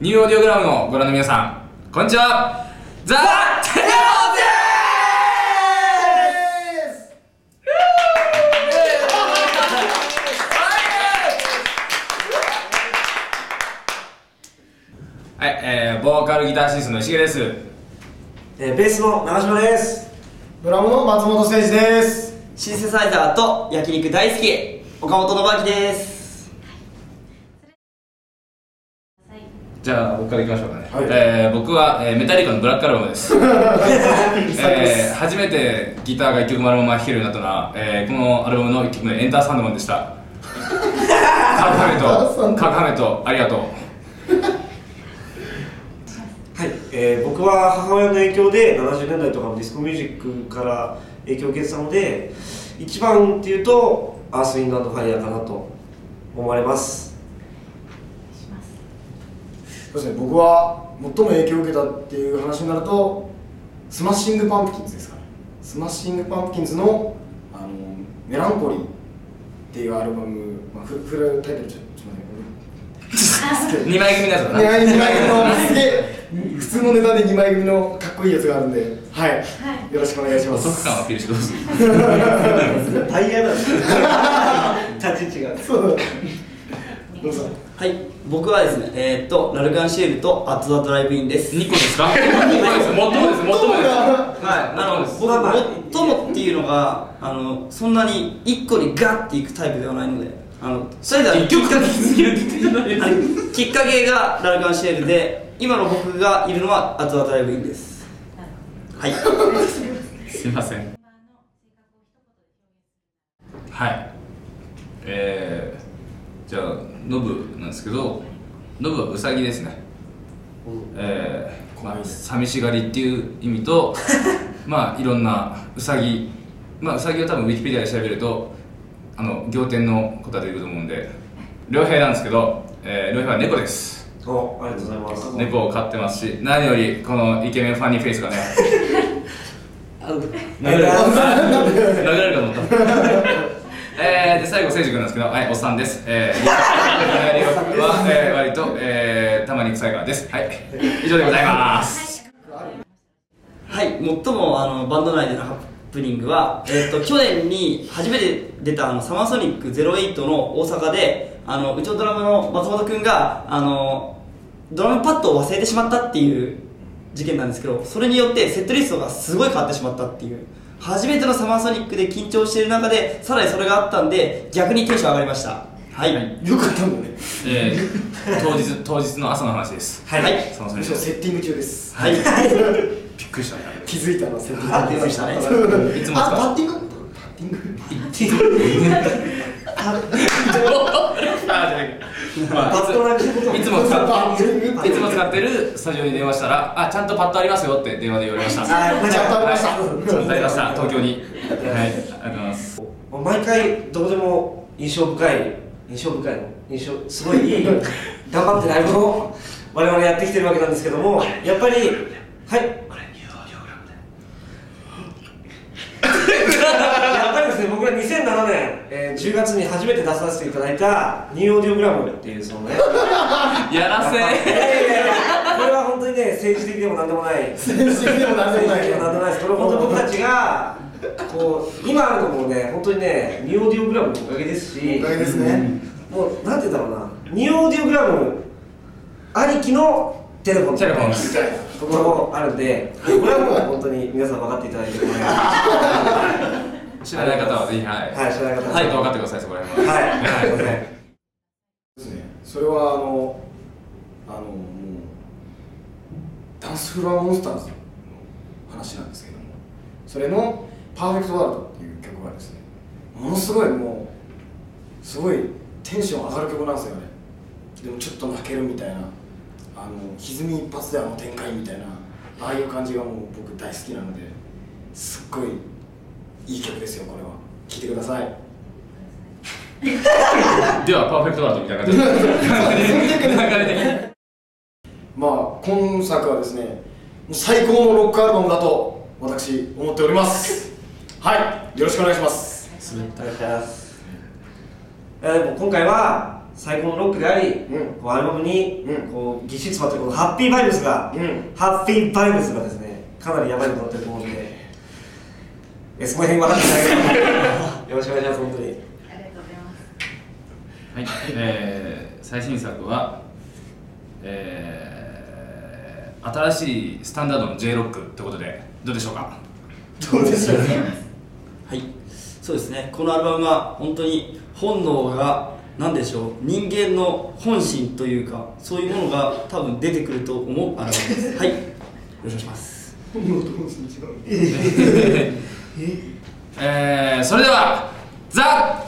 ニューオーディオグラムのご覧の皆さんこんにちは。ザ・テレはい、えー、ボーカルギターシストの石毛です。えーベースの長島です。ドラムの松本誠二です。シンセサイザーと焼肉大好き岡本信明ですじゃあ僕からいきましょうかね、はい。えー僕は、えーメタリカのブラックアルバムです、えー初めてギターが1曲丸まま弾けるようになったのは、えーこのアルバムの1曲目「エンターサンドマン」でした。カクハメとカクハメとありがとう。はい、えー僕は母親の影響で70年代とかのディスコミュージックから影響を受けてたので一番っていうとアースウィンドファイヤーかなと思われますそうですね僕は最も影響を受けたっていう話になるとスマッシングパンプキンズですかね。スマッシングパンプキンズの「あのメランコリー」っていうアルバム、まあ、フフルタイトルちょちょっと待って。2枚組だな2枚2枚組のすげえ普通の値段で2枚組のかっこいいやつがあるんではい、よろしくお願いします。感をアピールしてどうするタイヤなんです立ち位置が。そうどうぞはい僕はですねえーっとラルカンシェルとアットザドライブインです。2個ですか ?2 個です。最もです最もです。はいあの僕は最もっていうのがあのそんなに1個にガッていくタイプではないのであのそれでは1曲だけ続けるって言ってたのにあのきっかけがラルカンシェルで今の僕がいるのはアットザドライブインです。はい。すいません。はい。えー、じゃあノブなんですけどノブはウサギですね、えーまあ、寂しがりっていう意味と まあいろんなウサギ。まあウサギを多分ウィキペディアで調べるとあの仰天の答え出てくると思うんで良平なんですけど、えー、良平は猫です。おありがとうございます。猫を飼ってますし何よりこのイケメンファニーフェイスがね。殴られる殴られるかと思った えー、で最後、誠司君なんですけど、はい、おっさんです。えー、リは、えー、割と、えー、たまに臭いからです。はい、以上でございます。はい、最もあのバンド内でのハプニングは、えっと去年に初めて出たあのサマーソニック08の大阪であのうちのドラムの松本君があのドラムパッドを忘れてしまったっていう事件なんですけどそれによってセットリストがすごい変わってしまったっていう初めてのサマーソニックで緊張している中でさらにそれがあったんで逆にテンション上がりました。はい、はい。よかったんだね。えー、当日、当日の朝の話です。はい。そのそれむしろセッティング中です。はい。びっくりした。ね。気づいたのはセッティング。あ出ましたね。いつも。あパッティング？パッティング。あ、じゃないまあ、パッとなくこといつも使って、いつも使ってるスタジオに電話したら、あ、ちゃんとパッドありますよって電話で言われました。あーちゃんとありました。はい。ちゃんとありました、東京に。はい、ありがとうございます。毎回どこでも印象深い印象深いの印象すごいいい頑張ってライブを我々やってきてるわけなんですけどもやっぱりはいやっぱりですね僕ら2007年、えー10月に初めて出させていただいたニューオーディオグラムっていうそのね やらせ。これは本当にね政治的でもなんでもない。政治的でもなんでもない。政治的でもなんでもないです。これ本当に僕たちがこう今あるのもね本当にねニューオーディオグラムのおかげですしおかげですね。もうなんて言うんだろうな。ニューオーディオグラムありきのテレフォン。みたいなところもあるんでこれはもう本当に皆さん分かっていただいてこれは知らない方はぜひ、はい。はい知らない方ははい、分かってください、そこら辺は。はいすいませんですねそれはあのあのもうダンスフロアモンスターズの話なんですけどもそれの「パーフェクトワールド」っていう曲がですねものすごいもうすごいテンション上がる曲なんですよねでもちょっと泣けるみたいなあの歪み一発であの展開みたいなああいう感じがもう僕大好きなのですっごいいい曲ですよこれは。聴いてください。では、パーフェクトワールドみたいな感じで。まあ今作はですねもう最高のロックアルバムだと私思っております。はいよろしくお願いします。お願いします。えーでも今回は最高のロックであり、うん。こうアルバムに、うん。こうぎっしり詰まってるこのハッピーバイブスが、うん。ハッピーバイブスがですねかなりやばいことになってると思うんでえその辺分かってないけどよろしくお願いします本当に。ありがとうございます。はい、えー最新作は、えー新しいスタンダードの J ロックってことでどうでしょうか？どうでしょうはい。そうですね。このアルバムは本当に本能が何でしょう人間の本心というかそういうものが多分出てくると思うアルバムです。はい。よろしくお願いします本能と本心違う えーそれではザ・